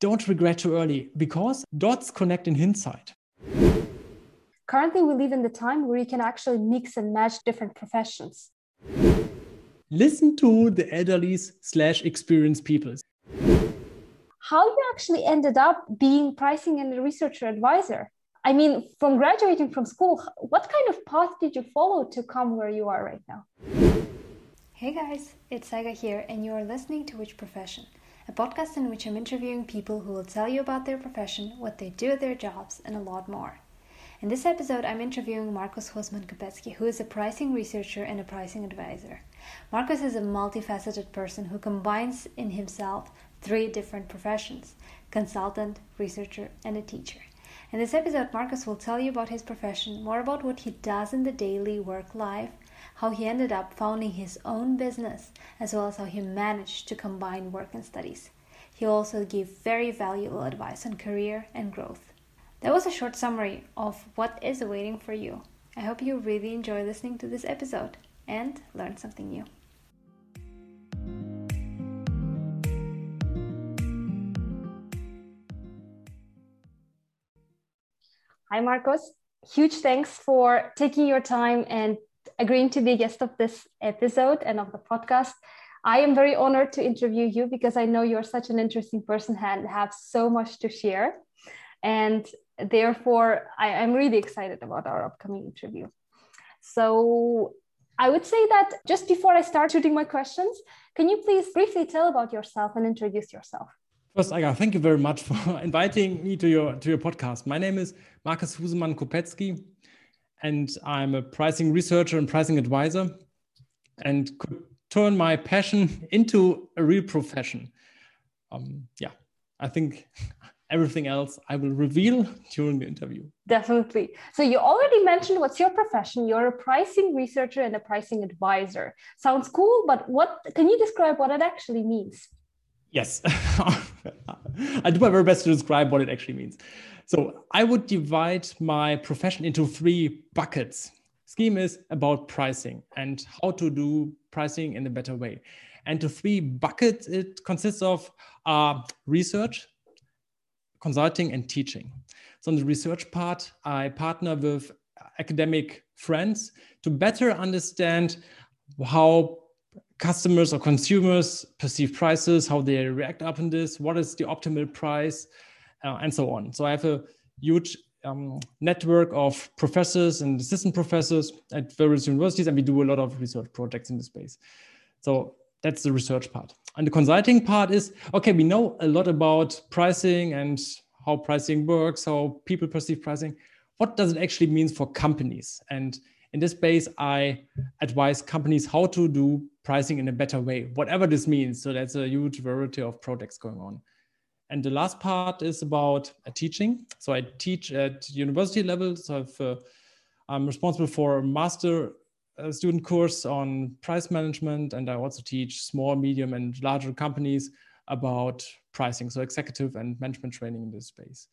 don't regret too early because dots connect in hindsight. Currently, we live in the time where you can actually mix and match different professions. Listen to the elderly slash experienced people. How you actually ended up being pricing and a researcher advisor? I mean, from graduating from school, what kind of path did you follow to come where you are right now? Hey guys, it's Aga here, and you are listening to Which Profession, a podcast in which I'm interviewing people who will tell you about their profession, what they do at their jobs, and a lot more. In this episode, I'm interviewing Markus Husemann Kopetzky, who is a pricing researcher and a pricing advisor. Markus is a multifaceted person who combines in himself three different professions consultant, researcher, and a teacher. In this episode, Markus will tell you about his profession, more about what he does in the daily work life, how he ended up founding his own business, as well as how he managed to combine work and studies. He'll also gave very valuable advice on career and growth. That was a short summary of what is awaiting for you. I hope you really enjoy listening to this episode and learn something new. Hi, Markus. Huge thanks for taking your time and agreeing to be a guest of this episode and of the podcast. I am very honored to interview you because I know you're such an interesting person and have so much to share. And therefore, I, am really excited about our upcoming interview. So, I would say that just before I start shooting my questions, can you please briefly tell about yourself and introduce yourself? First, Aga, thank you very much for inviting me to your to your podcast. My name is Markus Husemann Kopetzky, and I'm a pricing researcher and pricing advisor, and could turn my passion into a real profession. Um, yeah, I think everything else I will reveal during the interview. Definitely. So you already mentioned what's your profession. You're a pricing researcher and a pricing advisor. Sounds cool, but what can you describe what it actually means? Yes, I do my very best to describe what it actually means. So I would divide my profession into three buckets. Scheme is about pricing and how to do pricing in a better way. And the three buckets it consists of uh, research, consulting, and teaching. So in the research part, I partner with academic friends to better understand how customers or consumers perceive prices, how they react up in this, what is the optimal price, uh, and so on. So I have a huge um, network of professors and assistant professors at various universities, and we do a lot of research projects in the space. So that's the research part. And the consulting part is okay, we know a lot about pricing and how pricing works, how people perceive pricing. What does it actually mean for companies? And in this space, I advise companies how to do pricing in a better way, whatever this means. So that's a huge variety of projects going on. And the last part is about uh, teaching. So I teach at university level. So uh, I'm responsible for a master uh, student course on price management, and I also teach small, medium, and larger companies about pricing. So executive and management training in this space.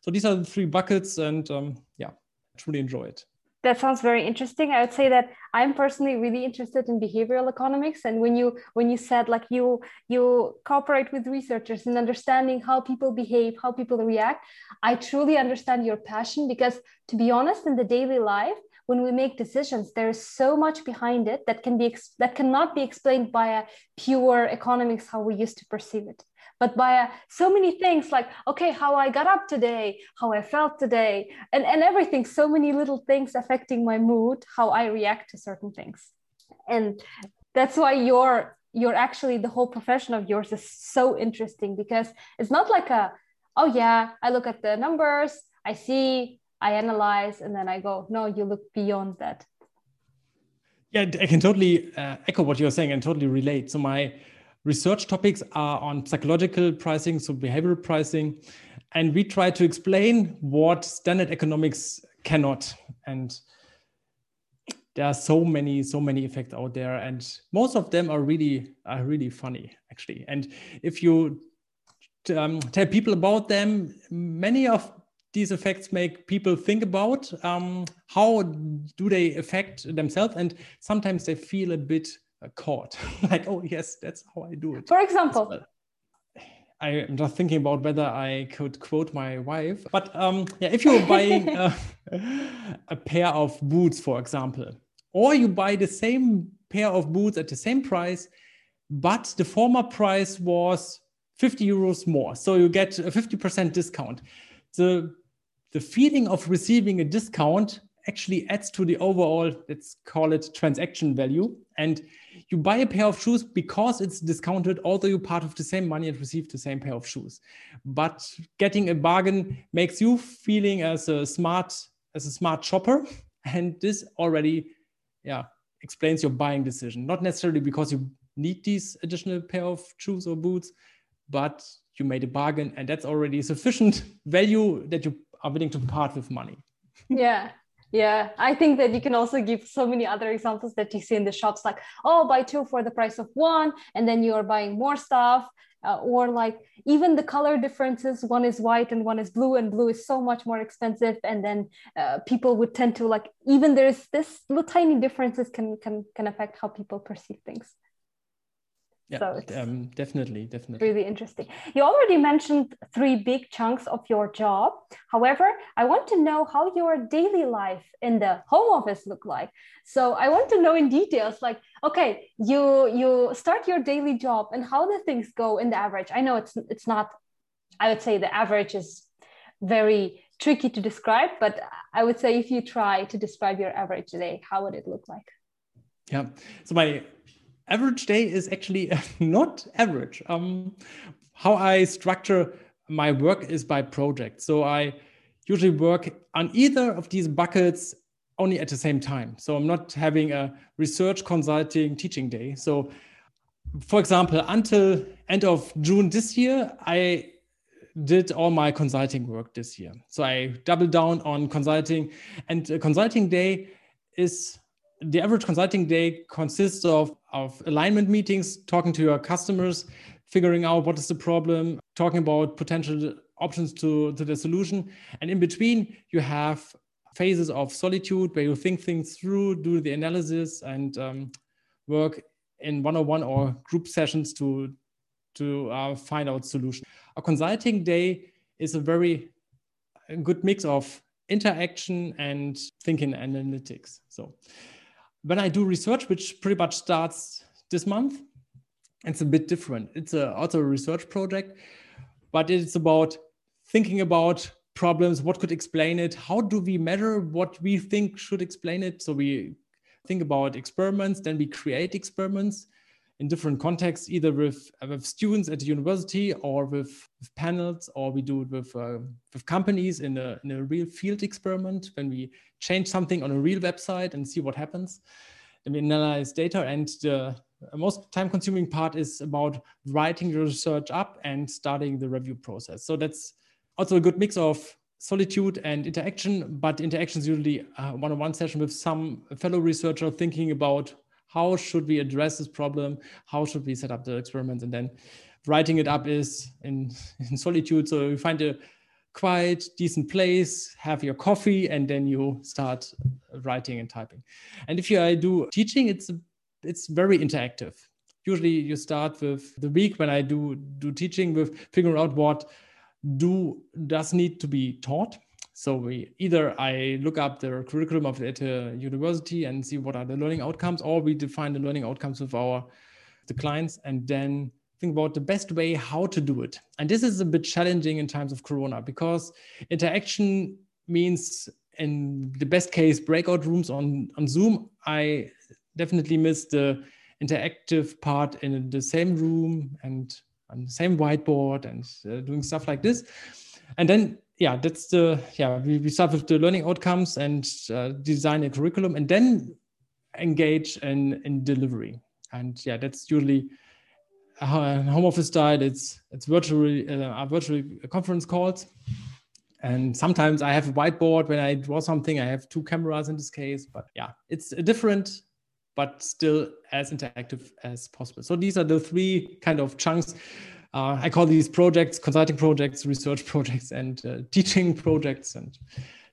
So these are the three buckets, and um, yeah, truly enjoy it that sounds very interesting. I would say that i'm personally really interested in behavioral economics and when you when you said like you you cooperate with researchers in understanding how people behave how people react i truly understand your passion because to be honest in the daily life when we make decisions there is so much behind it that can be that cannot be explained by a pure economics how we used to perceive it but by uh, so many things like okay how i got up today how i felt today and, and everything so many little things affecting my mood how i react to certain things. And that's why you're you're actually the whole profession of yours is so interesting because it's not like a oh yeah i look at the numbers i see i analyze and then i go no you look beyond that. Yeah i can totally uh, echo what you're saying and totally relate. So my research topics are on psychological pricing, so behavioral pricing. And we try to explain what standard economics cannot. And there are so many, so many effects out there. And most of them are really, are really funny, actually. And if you um, tell people about them, many of these effects make people think about um, how do they affect themselves and sometimes they feel a bit caught like oh yes that's how i do it for example I'm just thinking about whether I could quote my wife. But um, yeah, if you're buying a, a pair of boots, for example, or you buy the same pair of boots at the same price, but the former price was 50 euros more. So you get a 50% discount. The, the feeling of receiving a discount actually adds to the overall, let's call it transaction value. And you buy a pair of shoes because it's discounted, although you're part of the same money and receive the same pair of shoes. But getting a bargain makes you feeling as a smart, as a smart shopper. And this already, yeah, explains your buying decision. Not necessarily because you need these additional pair of shoes or boots, but you made a bargain and that's already sufficient value that you are willing to part with money. yeah yeah, I think that you can also give so many other examples that you see in the shops, like, oh, buy two for the price of one, and then you are buying more stuff. Uh, or like even the color differences one is white and one is blue and blue is so much more expensive and then uh, people would tend to like even there's this little tiny differences can can can affect how people perceive things yeah, so um, definitely, definitely. Really interesting. You already mentioned three big chunks of your job. However, I want to know how your daily life in the home office look like. So I want to know in details, like, okay, you you start your daily job and how the things go in the average. I know it's it's not. I would say the average is very tricky to describe, but I would say if you try to describe your average day, how would it look like? Yeah. So my average day is actually not average. Um, how I structure my work is by project. So I usually work on either of these buckets only at the same time. So I'm not having a research consulting teaching day. So for example, until end of June this year, I did all my consulting work this year. So I doubled down on consulting and consulting day is the average consulting day consists of, of alignment meetings, talking to your customers, figuring out what is the problem, talking about potential options to, to the solution. And in between, you have phases of solitude where you think things through, do the analysis, and um, work in one-on-one or group sessions to, to uh, find out solution. A consulting day is a very good mix of interaction and thinking analytics. So when I do research, which pretty much starts this month, it's a bit different. It's a, also a research project, but it's about thinking about problems, what could explain it, how do we measure what we think should explain it. So we think about experiments, then we create experiments in different contexts, either with, with students at the university or with, with panels, or we do it with, uh, with companies in a, in a real field experiment when we change something on a real website and see what happens. Then we analyze data, and the most time consuming part is about writing the research up and starting the review process. So that's also a good mix of solitude and interaction, but interaction is usually one on one session with some fellow researcher thinking about how should we address this problem? How should we set up the experiment? And then writing it up is in, in solitude. So you find a quiet decent place have your coffee and then you start writing and typing. And if you do teaching it's it's very interactive. Usually you start with the week when i do do teaching with figuring out what do does need to be taught so we either I look up the curriculum of at a university and see what are the learning outcomes, or we define the learning outcomes with our the clients and then think about the best way how to do it. And this is a bit challenging in times of Corona because interaction means in the best case breakout rooms on, on Zoom. I definitely miss the interactive part in the same room and on the same whiteboard and uh, doing stuff like this. And then yeah, that's the yeah. We, we start with the learning outcomes and uh, design a curriculum, and then engage in in delivery. And yeah, that's usually home office style. It's it's virtually uh, virtual conference calls, and sometimes I have a whiteboard when I draw something. I have two cameras in this case, but yeah, it's different, but still as interactive as possible. So these are the three kind of chunks uh, I call these projects consulting projects, research projects, and uh, teaching projects. And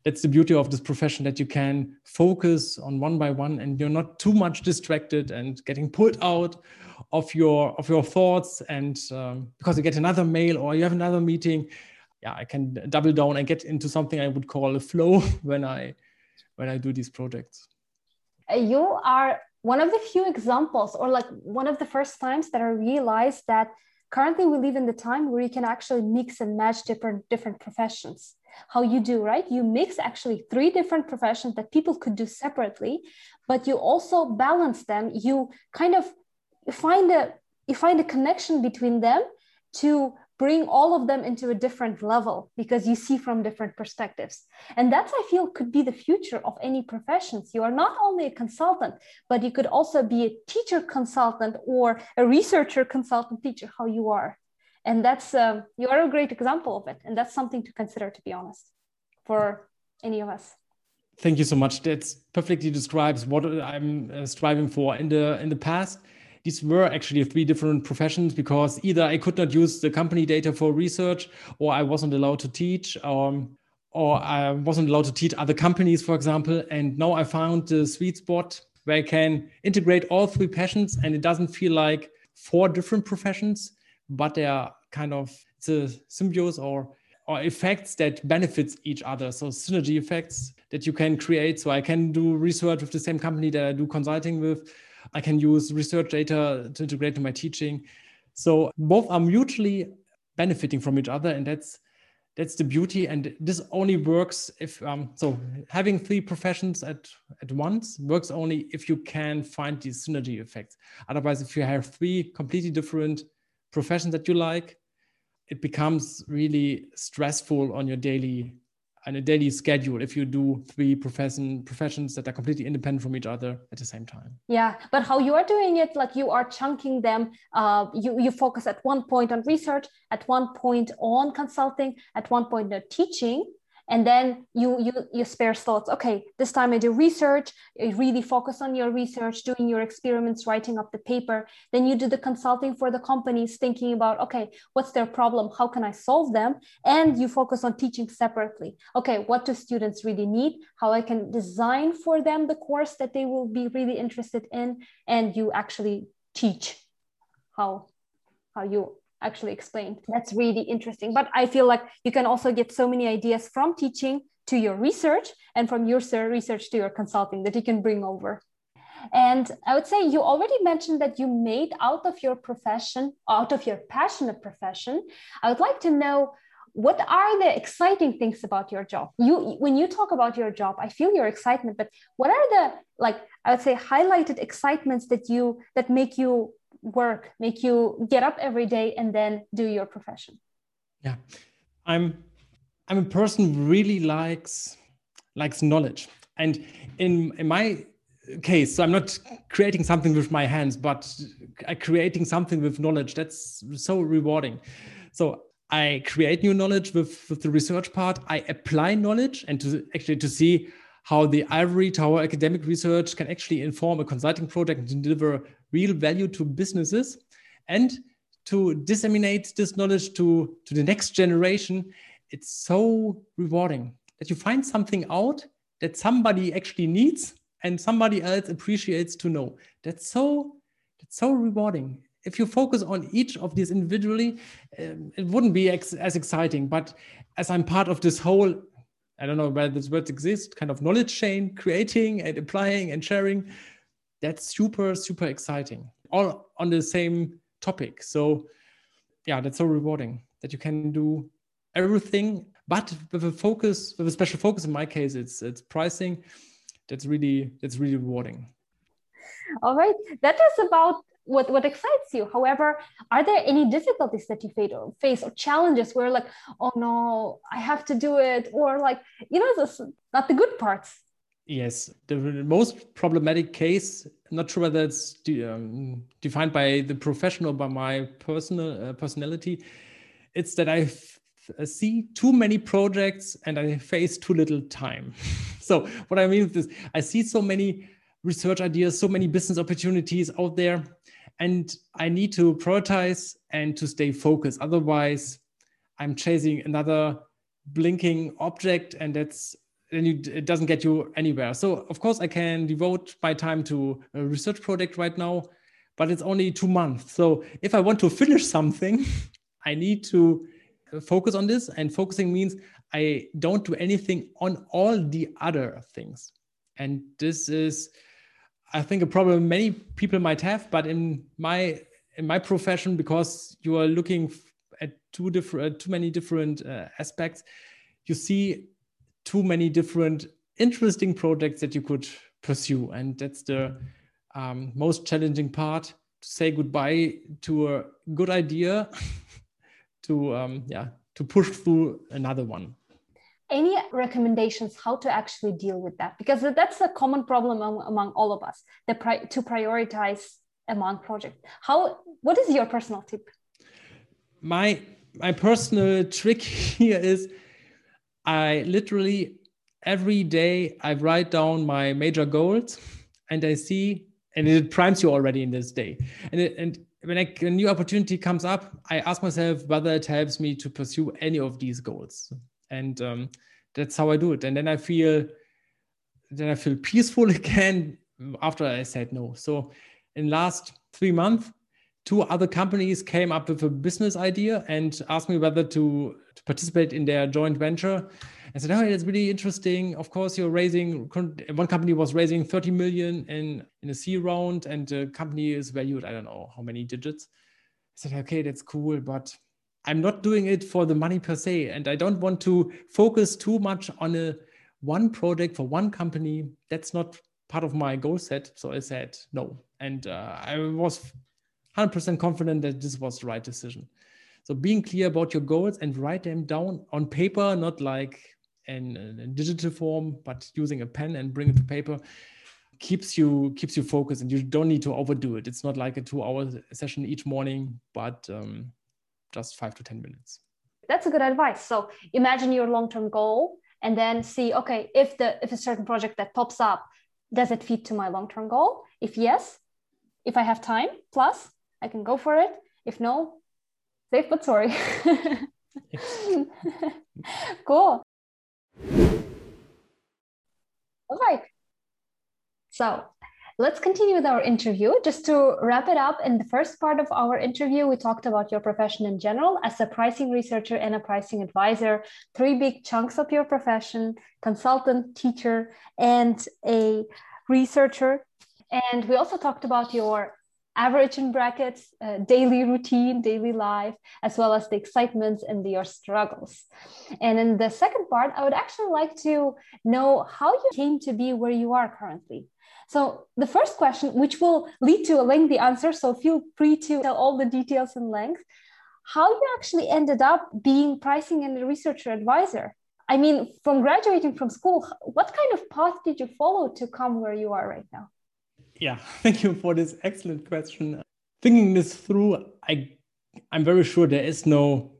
that's the beauty of this profession that you can focus on one by one and you're not too much distracted and getting pulled out of your of your thoughts and um, because you get another mail or you have another meeting yeah i can double down and get into something i would call a flow when i when i do these projects uh, you are one of the few examples or like one of the first times that i realized that currently we live in the time where you can actually mix and match different different professions. How you do right? You mix actually three different professions that people could do separately but you also balance them. You kind of find a you find a connection between them to bring all of them into a different level because you see from different perspectives. And that's i feel could be the future of any professions. You are not only a consultant but you could also be a teacher consultant or a researcher consultant teacher how you are. And that's um, you are a great example of it. And that's something to consider to be honest for any of us. Thank you so much. That perfectly describes what i'm uh, striving for in the in the past these were actually three different professions because either i could not use the company data for research or i wasn't allowed to teach um, or i wasn't allowed to teach other companies for example. And now i found the sweet spot where i can integrate all three passions and it doesn't feel like four different professions but they are kind of it's a symbiosis or or effects that benefits each other. So synergy effects that you can create. So i can do research with the same company that i do consulting with i can use research data to integrate to my teaching. So both are mutually benefiting from each other and that's that's the beauty. And this only works if um, so having three professions at at once works only if you can find these synergy effects. Otherwise if you have three completely different professions that you like, it becomes really stressful on your daily on a daily schedule if you do three profession professions that are completely independent from each other at the same time. Yeah but how you are doing it like you are chunking them uh, you you focus at one point on research at one point on consulting at one point on teaching and then you you you spare thoughts. Okay this time i do research you really focus on your research doing your experiments writing up the paper. Then you do the consulting for the companies thinking about okay what's their problem? How can i solve them? And you focus on teaching separately. Okay what do students really need? How i can design for them the course that they will be really interested in. And you actually teach how how you actually explained. That's really interesting. But I feel like you can also get so many ideas from teaching to your research and from your research to your consulting that you can bring over. And I would say you already mentioned that you made out of your profession, out of your passionate profession. I would like to know what are the exciting things about your job you when you talk about your job i feel your excitement but what are the like i would say highlighted excitements that you that make you work make you get up every day and then do your profession. Yeah. I'm i'm a person who really likes likes knowledge. And in in my case so i'm not creating something with my hands but uh, creating something with knowledge that's so rewarding. So i create new knowledge with, with the research part. I apply knowledge and to actually to see how the ivory tower academic research can actually inform a consulting project and deliver real value to businesses and to disseminate this knowledge to, to the next generation. It's so rewarding that you find something out that somebody actually needs and somebody else appreciates to know. That's so that's so rewarding. If you focus on each of these individually, um, it wouldn't be ex- as exciting. But as I'm part of this whole I don't know where this word exists, kind of knowledge chain, creating and applying and sharing. That's super, super exciting. All on the same topic. So yeah, that's so rewarding that you can do everything, but with a focus, with a special focus. In my case, it's it's pricing. That's really that's really rewarding. All right, that is about what what excites you however are there any difficulties that you face or challenges where like oh no i have to do it or like you know this not the good parts yes the most problematic case i'm not sure whether it's de um, defined by the professional by my personal uh, personality it's that i see too many projects and i face too little time so what i mean is this: i see so many research ideas so many business opportunities out there and I need to prioritize and to stay focused. Otherwise, I'm chasing another blinking object, and that's then you, it doesn't get you anywhere. So of course I can devote my time to a research project right now, but it's only two months. So if I want to finish something, I need to focus on this. And focusing means I don't do anything on all the other things. And this is, I think, a problem many people might have. But in my in my profession, because you are looking at too different, uh, too many different uh, aspects, you see too many different interesting projects that you could pursue, and that's the um, most challenging part to say goodbye to a good idea to um, yeah to push through another one. Any recommendations how to actually deal with that? Because that's a common problem among, among all of us the pri- to prioritize among projects. How what is your personal tip? My my personal trick here is i literally every day i write down my major goals and i see and it primes you already in this day and it, and when a new opportunity comes up, I ask myself whether it helps me to pursue any of these goals, and um, that's how I do it. And then I feel, then I feel peaceful again after I said no. So, in last three months, two other companies came up with a business idea and asked me whether to, to participate in their joint venture I said, oh, it's really interesting. Of course, you're raising, one company was raising 30 million in, in a C round and the company is valued, I don't know how many digits. I said, okay, that's cool, but I'm not doing it for the money per se. And I don't want to focus too much on a one project for one company. That's not part of my goal set. So I said no. And uh, I was 100% confident that this was the right decision. So being clear about your goals and write them down on paper, not like in, digital form, but using a pen and bring it to paper keeps you keeps you focused and you don't need to overdo it. It's not like a two hour session each morning but um, just five to ten minutes. That's a good advice. So imagine your long-term goal and then see okay if the if a certain project that pops up does it fit to my long-term goal? If yes if i have time plus i can go for it if no safe but sorry cool all right. So let's continue with our interview. Just to wrap it up, in the first part of our interview, we talked about your profession in general as a pricing researcher and a pricing advisor, three big chunks of your profession consultant, teacher, and a researcher. And we also talked about your average in brackets, uh, daily routine, daily life, as well as the excitements and your struggles. And in the second part, I would actually like to know how you came to be where you are currently. So the first question, which will lead to a lengthy answer, so feel free to tell all the details in length, how you actually ended up being pricing and a researcher advisor. I mean, from graduating from school, what kind of path did you follow to come where you are right now? Yeah, thank you for this excellent question. Thinking this through, I I'm very sure there is no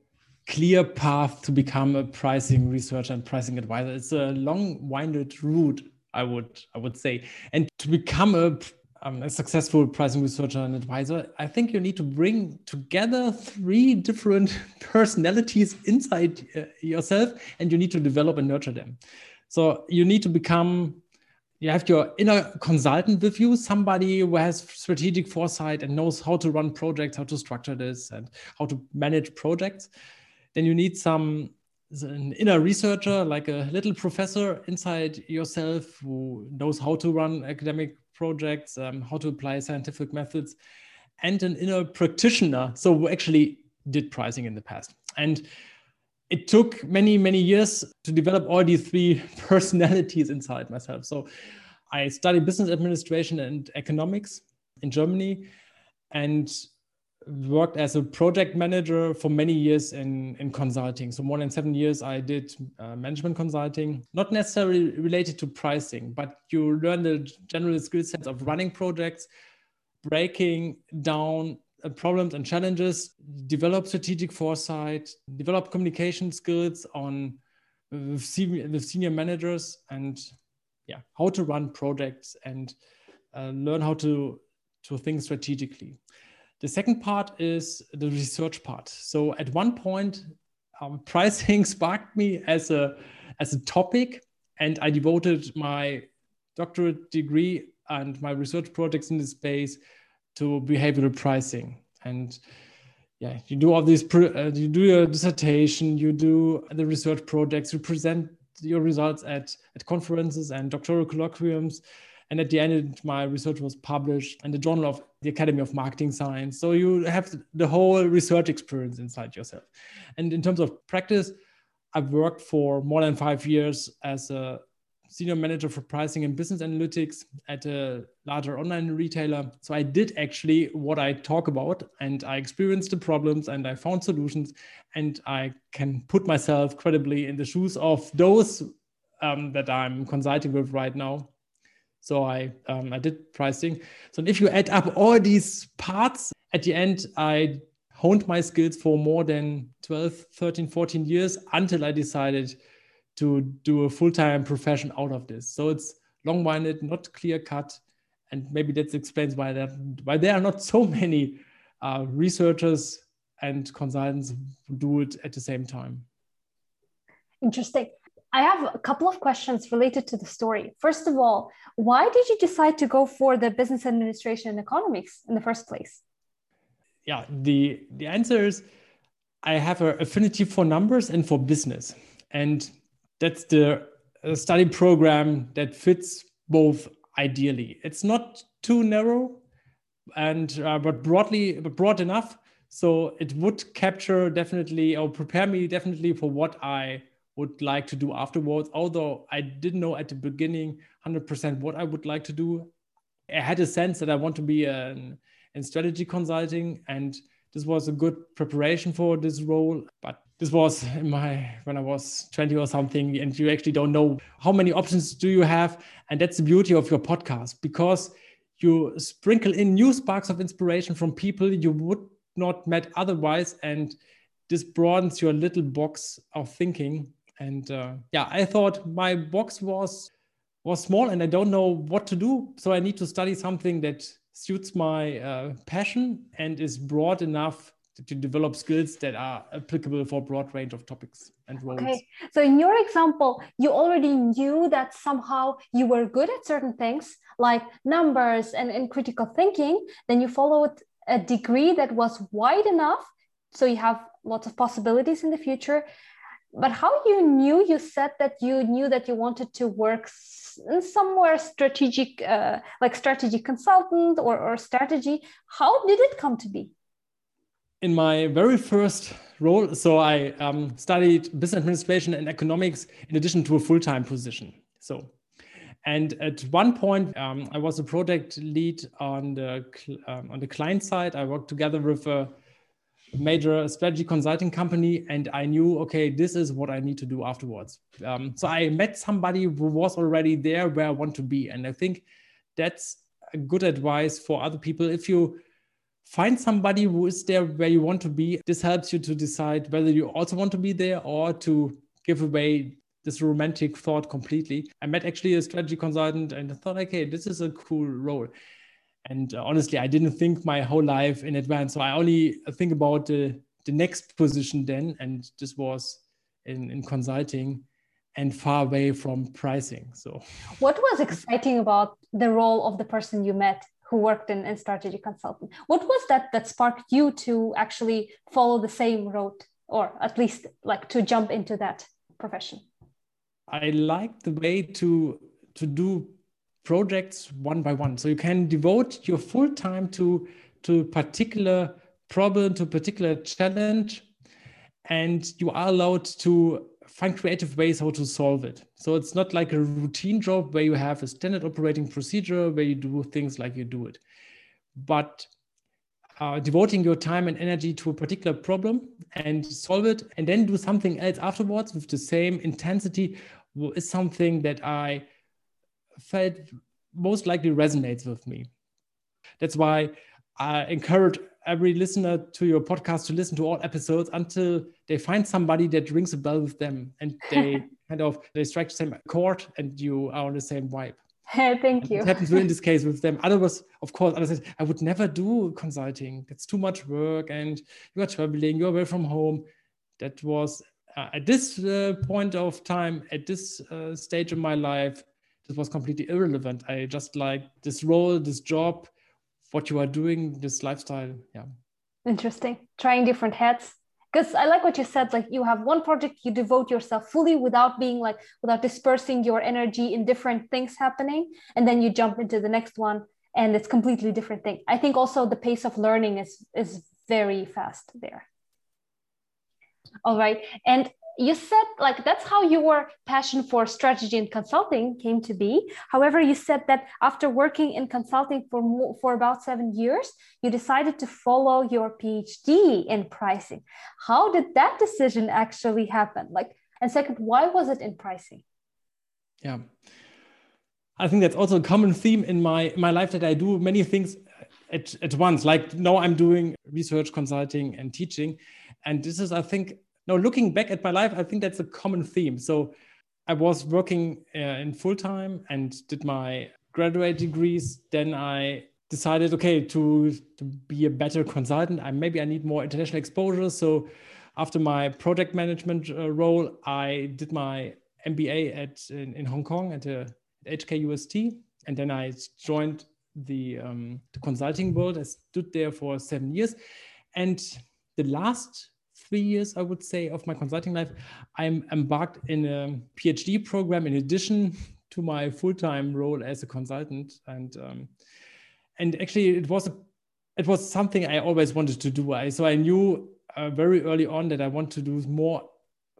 clear path to become a pricing researcher and pricing advisor. It's a long-winded route, I would I would say. And to become a um, a successful pricing researcher and advisor, I think you need to bring together three different personalities inside uh, yourself, and you need to develop and nurture them. So you need to become you have your inner consultant with you, somebody who has strategic foresight and knows how to run projects, how to structure this, and how to manage projects. Then you need some an inner researcher, like a little professor inside yourself who knows how to run academic projects, um, how to apply scientific methods, and an inner practitioner, so who actually did pricing in the past. And it took many many years to develop all these three personalities inside myself. So i studied business administration and economics in germany and worked as a project manager for many years in, in consulting. So more than seven years i did uh, management consulting not necessarily related to pricing but you learn the general skill sets of running projects breaking down problems and challenges, develop strategic foresight, develop communication skills on with senior, with senior managers, and yeah, how to run projects and uh, learn how to to think strategically. The second part is the research part. So at one point, um, pricing sparked me as a as a topic, And I devoted my doctorate degree and my research projects in this space to behavioral pricing. And yeah, you do all these, uh, you do your dissertation, you do the research projects, you present your results at, at conferences and doctoral colloquiums. And at the end, my research was published in the Journal of the Academy of Marketing Science. So you have the whole research experience inside yourself. And in terms of practice, I've worked for more than five years as a senior manager for pricing and business analytics at a larger online retailer. So I did actually what I talk about and I experienced the problems and I found solutions and I can put myself credibly in the shoes of those um, that I'm consulting with right now. So I um, I did pricing. So if you add up all these parts, at the end I honed my skills for more than 12, 13, 14 years until I decided to do a full-time profession out of this. So it's long-winded, not clear-cut, and maybe that explains why there why there are not so many uh, researchers and consultants who do it at the same time. Interesting. I have a couple of questions related to the story. First of all, why did you decide to go for the business administration and economics in the first place? Yeah, the the answer is I have an affinity for numbers and for business. And that's the uh, study program that fits both ideally. It's not too narrow, and uh, but broadly, but broad enough. So it would capture definitely or prepare me definitely for what I would like to do afterwards. Although I didn't know at the beginning 100% what I would like to do. I had a sense that I want to be in, in strategy consulting, and this was a good preparation for this role. But this was in my when I was 20 or something, and you actually don't know how many options do you have. And that's the beauty of your podcast because you sprinkle in new sparks of inspiration from people you would not met otherwise, and this broadens your little box of thinking. And uh, yeah, I thought my box was was small, and I don't know what to do, so I need to study something that suits my uh, passion and is broad enough to develop skills that are applicable for a broad range of topics and roles. Okay. So in your example, you already knew that somehow you were good at certain things like numbers and, and critical thinking. Then you followed a degree that was wide enough. So you have lots of possibilities in the future. But how you knew, you said that you knew that you wanted to work somewhere strategic, uh, like strategy consultant or, or strategy. How did it come to be? In my very first role, so I um, studied business administration and economics in addition to a full time position. So, and at one point, um, I was a project lead on the um, on the client side. I worked together with a major strategy consulting company, and I knew, okay, this is what I need to do afterwards. Um, so I met somebody who was already there where I want to be, and I think that's a good advice for other people. If you find somebody who is there where you want to be. This helps you to decide whether you also want to be there or to give away this romantic thought completely. I met actually a strategy consultant and I thought, okay, this is a cool role. And uh, honestly, I didn't think my whole life in advance. So I only think about the, the next position then. And this was in, in consulting and far away from pricing. So, what was exciting about the role of the person you met who worked in, in strategy consulting. What was that that sparked you to actually follow the same road, or at least like to jump into that profession? I like the way to to do projects one by one. So you can devote your full time to to particular problem, to particular challenge, and you are allowed to find creative ways how to solve it. So it's not like a routine job where you have a standard operating procedure where you do things like you do it. But uh, devoting your time and energy to a particular problem and solve it and then do something else afterwards with the same intensity is something that I felt most likely resonates with me. That's why I encourage every listener to your podcast to listen to all episodes until they find somebody that rings a bell with them and they kind of they strike the same chord and you are on the same vibe. Thank you. It happens in this case with them. Others, of course, others said, I would never do consulting. That's too much work and you are traveling, you're away from home. That was uh, at this uh, point of time, at this uh, stage of my life, this was completely irrelevant. I just like this role, this job, what you are doing, this lifestyle. Yeah. Interesting. Trying different hats. Because I like what you said, like you have one project, you devote yourself fully without being like, without dispersing your energy in different things happening. And then you jump into the next one and it's completely different thing. I think also the pace of learning is is very fast there. All right. And you said like that's how your passion for strategy and consulting came to be. However you said that after working in consulting for more, for about 7 years you decided to follow your phd in pricing. How did that decision actually happen? Like and second why was it in pricing? Yeah. I think that's also a common theme in my in my life that i do many things at, at once. Like now i'm doing research consulting and teaching. And this is i think now looking back at my life i think that's a common theme. So i was working uh, in full time and did my graduate degrees. Then i decided okay to to be a better consultant. I maybe i need more international exposure. So after my project management uh, role i did my mba at in, in hong kong at the hkust and then i joined the, um, the consulting world. I stood there for seven years. And the last three years, I would say, of my consulting life, I'm embarked in a PhD program in addition to my full-time role as a consultant. And um, and actually, it was a, it was something I always wanted to do. I so I knew uh, very early on that I want to do more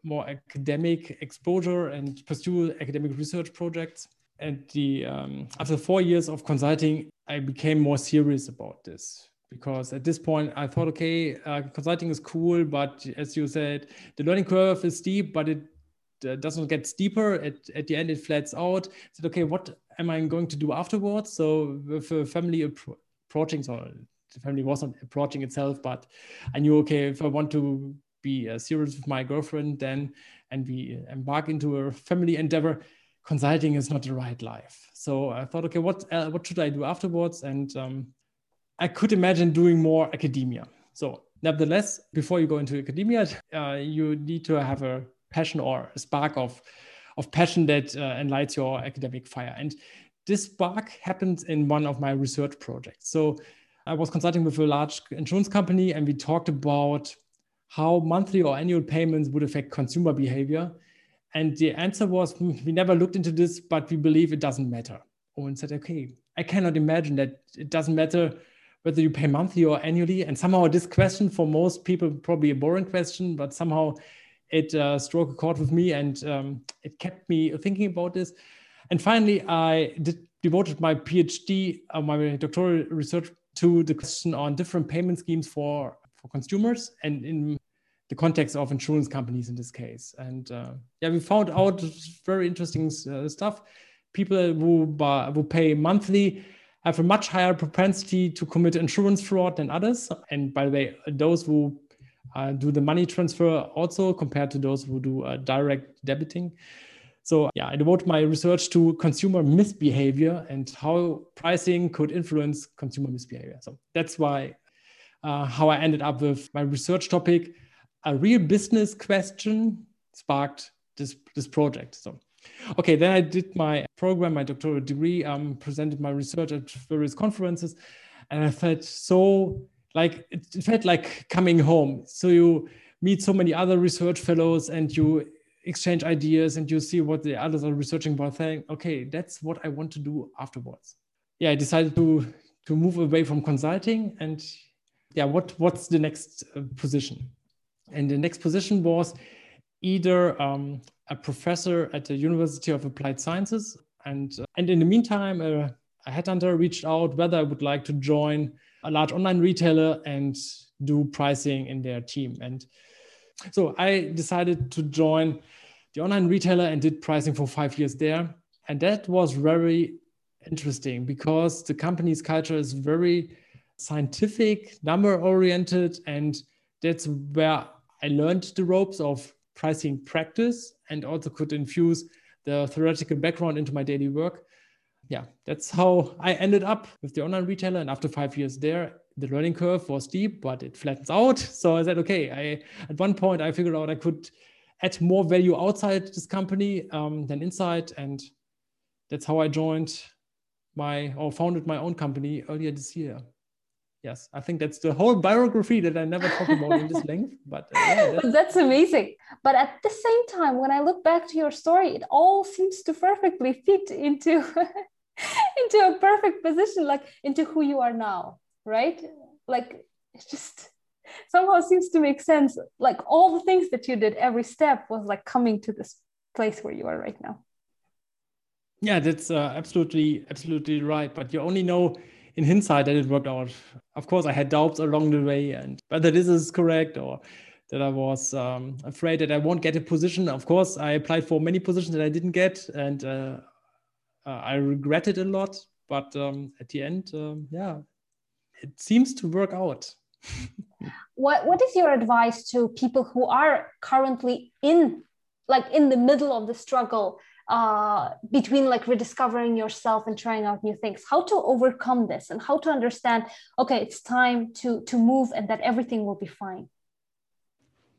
more academic exposure and pursue academic research projects. And the um, after four years of consulting, I became more serious about this because at this point I thought, okay, uh, consulting is cool, but as you said, the learning curve is steep, but it uh, doesn't get steeper. At, at the end, it flats out. I said, okay, what am I going to do afterwards? So with a family approaching, so the family wasn't approaching itself, but I knew, okay, if I want to be uh, serious with my girlfriend, then and we embark into a family endeavor, consulting is not the right life. So I thought, okay, what uh, what should I do afterwards? And um, I could imagine doing more academia. So, nevertheless, before you go into academia, uh, you need to have a passion or a spark of, of passion that uh, enlights your academic fire. And this spark happened in one of my research projects. So, I was consulting with a large insurance company, and we talked about how monthly or annual payments would affect consumer behavior. And the answer was hmm, we never looked into this, but we believe it doesn't matter. Owen said, okay, I cannot imagine that it doesn't matter whether you pay monthly or annually. And somehow this question for most people probably a boring question, but somehow it uh, struck a chord with me and um, it kept me thinking about this. And finally, I did, devoted my PhD, uh, my doctoral research to the question on different payment schemes for, for consumers and in the context of insurance companies in this case. And uh, yeah, we found out very interesting uh, stuff. People who, who pay monthly have a much higher propensity to commit insurance fraud than others. And by the way, those who uh, do the money transfer also compared to those who do uh, direct debiting. So yeah, I devote my research to consumer misbehavior and how pricing could influence consumer misbehavior. So that's why uh, how I ended up with my research topic. A real business question sparked this this project. So Okay, then I did my program, my doctoral degree, um, presented my research at various conferences, and I felt so like it, felt like coming home. So you meet so many other research fellows and you exchange ideas and you see what the others are researching about saying, okay, that's what I want to do afterwards. Yeah, I decided to to move away from consulting and yeah, what what's the next uh, position? And the next position was either um, a professor at the University of Applied Sciences. And, uh, and in the meantime, uh, a headhunter reached out whether I would like to join a large online retailer and do pricing in their team. And so I decided to join the online retailer and did pricing for five years there. And that was very interesting because the company's culture is very scientific, number oriented, and that's where I learned the ropes of pricing practice and also could infuse the theoretical background into my daily work. Yeah, that's how I ended up with the online retailer. And after five years there, the learning curve was steep, but it flattens out. So I said, okay, I at one point I figured out I could add more value outside this company um, than inside. And that's how I joined my or founded my own company earlier this year. Yes, I think that's the whole biography that I never talk about in this length. But uh, yeah, that's... that's amazing. But at the same time, when I look back to your story, it all seems to perfectly fit into into a perfect position, like into who you are now, right? Like it just somehow seems to make sense. Like all the things that you did, every step was like coming to this place where you are right now. Yeah, that's uh, absolutely absolutely right. But you only know in hindsight that it worked out. Of course, I had doubts along the way, and whether this is correct or that I was um, afraid that I won't get a position. Of course, I applied for many positions that I didn't get, and uh, uh, I regret it a lot. But um, at the end, um, yeah, it seems to work out. what What is your advice to people who are currently in, like, in the middle of the struggle? Uh, between like rediscovering yourself and trying out new things how to overcome this and how to understand okay it's time to to move and that everything will be fine?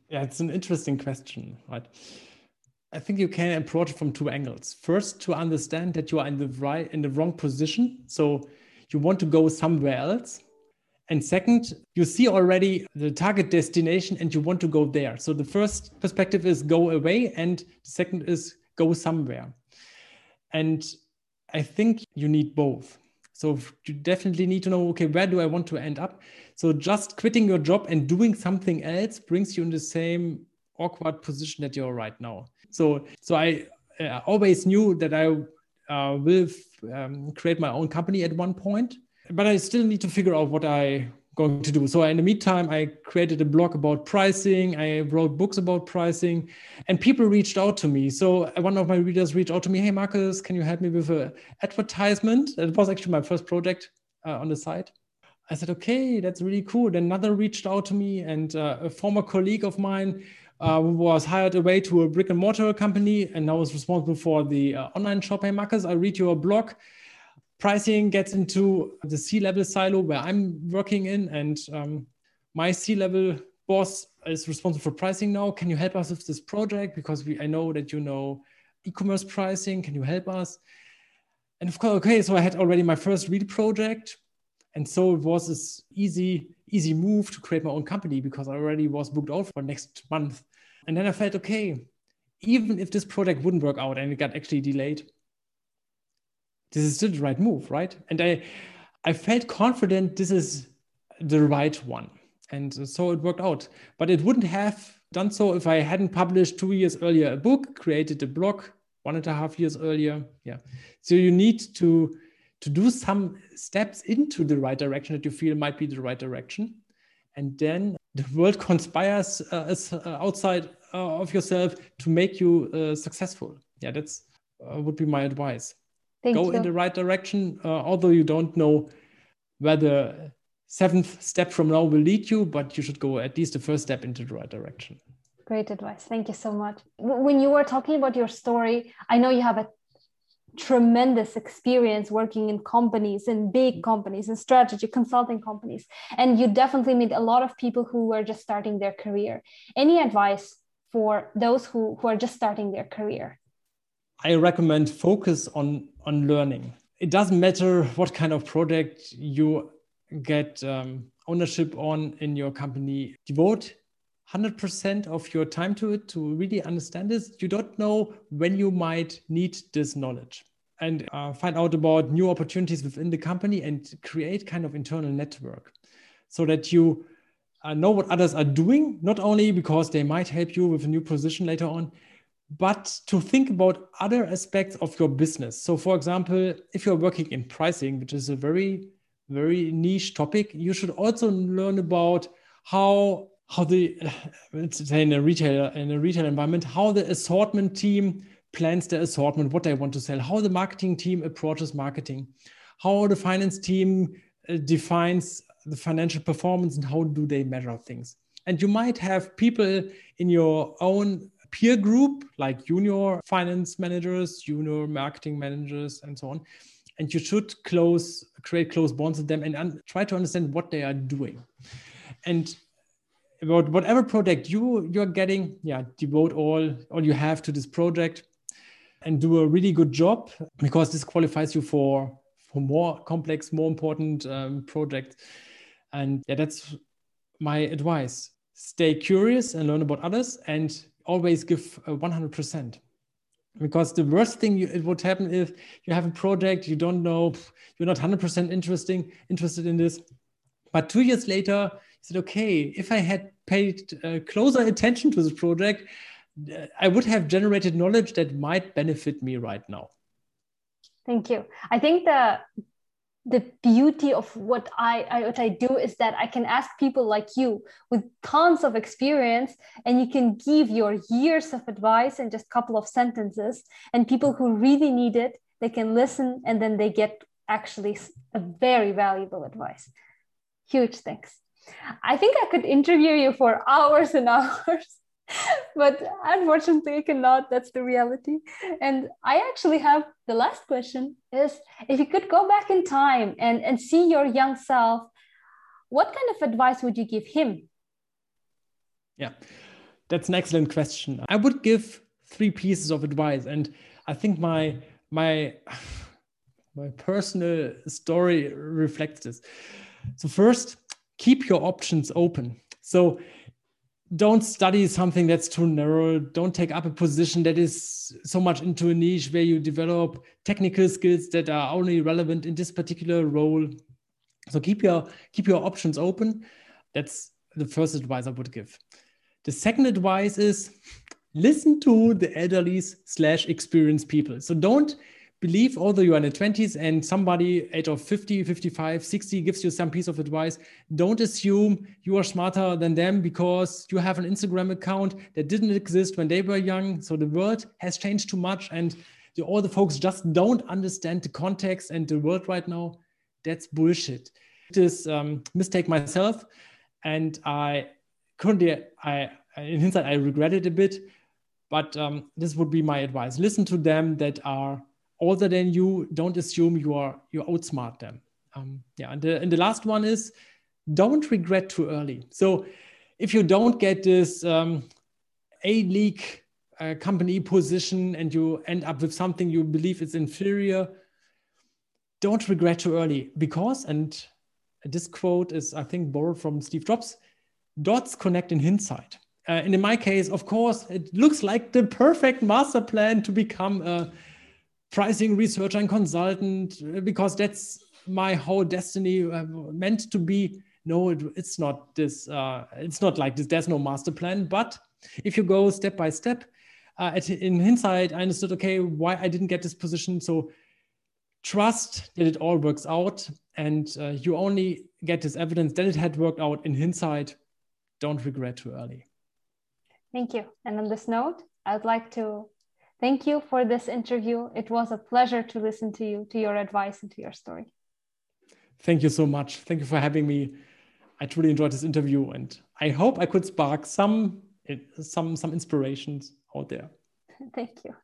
Yeah it's an interesting question right? I think you can approach it from two angles. First to understand that you are in the right in the wrong position so you want to go somewhere else. And second, you see already the target destination and you want to go there. So the first perspective is go away, and the second is go somewhere. And I think you need both. So you definitely need to know, okay, where do I want to end up? So just quitting your job and doing something else brings you in the same awkward position that you're right now. So so I uh, always knew that I uh, will um, create my own company at one point, but I still need to figure out what I going to do. So in the meantime, I created a blog about pricing. I wrote books about pricing, and people reached out to me. So one of my readers reached out to me, "Hey Markus, can you help me with an advertisement?" It was actually my first project uh, on the site. I said, "Okay, that's really cool." Then another reached out to me, and uh, a former colleague of mine uh, was hired away to a brick and mortar company, and now is responsible for the uh, online shop. Hey Markus, I read your blog pricing gets into the C-level silo where I'm working in, and um, my C-level boss is responsible for pricing now. Can you help us with this project? Because we, I know that you know e-commerce pricing. Can you help us? And of course, okay, so I had already my first real project. And so it was this easy, easy move to create my own company because I already was booked out for next month. And then I felt, okay, even if this project wouldn't work out and it got actually delayed, this is still the right move, right? And I, I felt confident this is the right one. And so it worked out. But it wouldn't have done so if I hadn't published two years earlier a book, created a blog one and a half years earlier. Yeah. So you need to to do some steps into the right direction that you feel might be the right direction. And then the world conspires uh, uh, outside uh, of yourself to make you uh, successful. Yeah, that's uh, would be my advice. Thank go you. in the right direction, uh, although you don't know where the seventh step from now will lead you, but you should go at least the first step into the right direction. Great advice. Thank you so much. When you were talking about your story, I know you have a tremendous experience working in companies in big companies in strategy consulting companies and you definitely meet a lot of people who are just starting their career any advice for those who, who are just starting their career I recommend focus on on learning. It doesn't matter what kind of project you get um, ownership on in your company. Devote 100% of your time to it to really understand this. You don't know when you might need this knowledge and uh, find out about new opportunities within the company and create kind of internal network so that you uh, know what others are doing, not only because they might help you with a new position later on, but to think about other aspects of your business. So, for example, if you're working in pricing, which is a very, very niche topic, you should also learn about how how the let's say in a retail in a retail environment, how the assortment team plans their assortment, what they want to sell, how the marketing team approaches marketing, how the finance team uh, defines the financial performance, and how do they measure things. And you might have people in your own peer group like junior finance managers, junior marketing managers, and so on. And you should close, create close bonds with them and un- try to understand what they are doing. And about whatever project you you're getting yeah devote all all you have to this project and do a really good job because this qualifies you for for more complex more important um, projects and yeah that's my advice stay curious and learn about others and always give 100% because the worst thing you, it would happen if you have a project you don't know you're not 100% interesting interested in this but two years later you said, okay, if I had paid uh, closer attention to this project, uh, I would have generated knowledge that might benefit me right now. Thank you. I think the the beauty of what I, I, what I do is that I can ask people like you with tons of experience, and you can give your years of advice in just a couple of sentences. And people who really need it, they can listen, and then they get actually a very valuable advice. Huge thanks. I think I could interview you for hours and hours, but unfortunately I cannot. That's the reality. And I actually have the last question is if you could go back in time and, and see your young self, what kind of advice would you give him? Yeah, that's an excellent question. I would give three pieces of advice. And I think my my my personal story reflects this. So first, keep your options open. So don't study something that's too narrow. Don't take up a position that is so much into a niche where you develop technical skills that are only relevant in this particular role. So keep your keep your options open. That's the first advice I would give. The second advice is listen to the elderly slash experienced people. So don't believe, although you are in the 20s and somebody age of 50, 55, 60 gives you some piece of advice, don't assume you are smarter than them because you have an Instagram account that didn't exist when they were young. So the world has changed too much and the, all the folks just don't understand the context and the world right now. That's bullshit. This um, mistake myself, and I currently, I in hindsight, I regret it a bit. But um, this would be my advice: listen to them that are older than you, don't assume you are you outsmart them. Um, yeah, and the, and the last one is don't regret too early. So if you don't get this um, A league uh, company position and you end up with something you believe is inferior, don't regret too early because, and this quote is, I think, borrowed from Steve Jobs dots connect in hindsight. Uh, and in my case, of course, it looks like the perfect master plan to become a pricing researcher and consultant because that's my whole destiny uh, meant to be. No it, it's not this uh, it's not like this. There's no master plan but if you go step by step uh, at, in hindsight i understood okay why i didn't get this position. So trust that it all works out and uh, you only get this evidence that it had worked out. In hindsight don't regret too early. Thank you. And on this note i'd like to Thank you for this interview. It was a pleasure to listen to you, to your advice, and to your story. Thank you so much. Thank you for having me. I truly enjoyed this interview, and I hope I could spark some eh, some some inspirations out there. Thank you.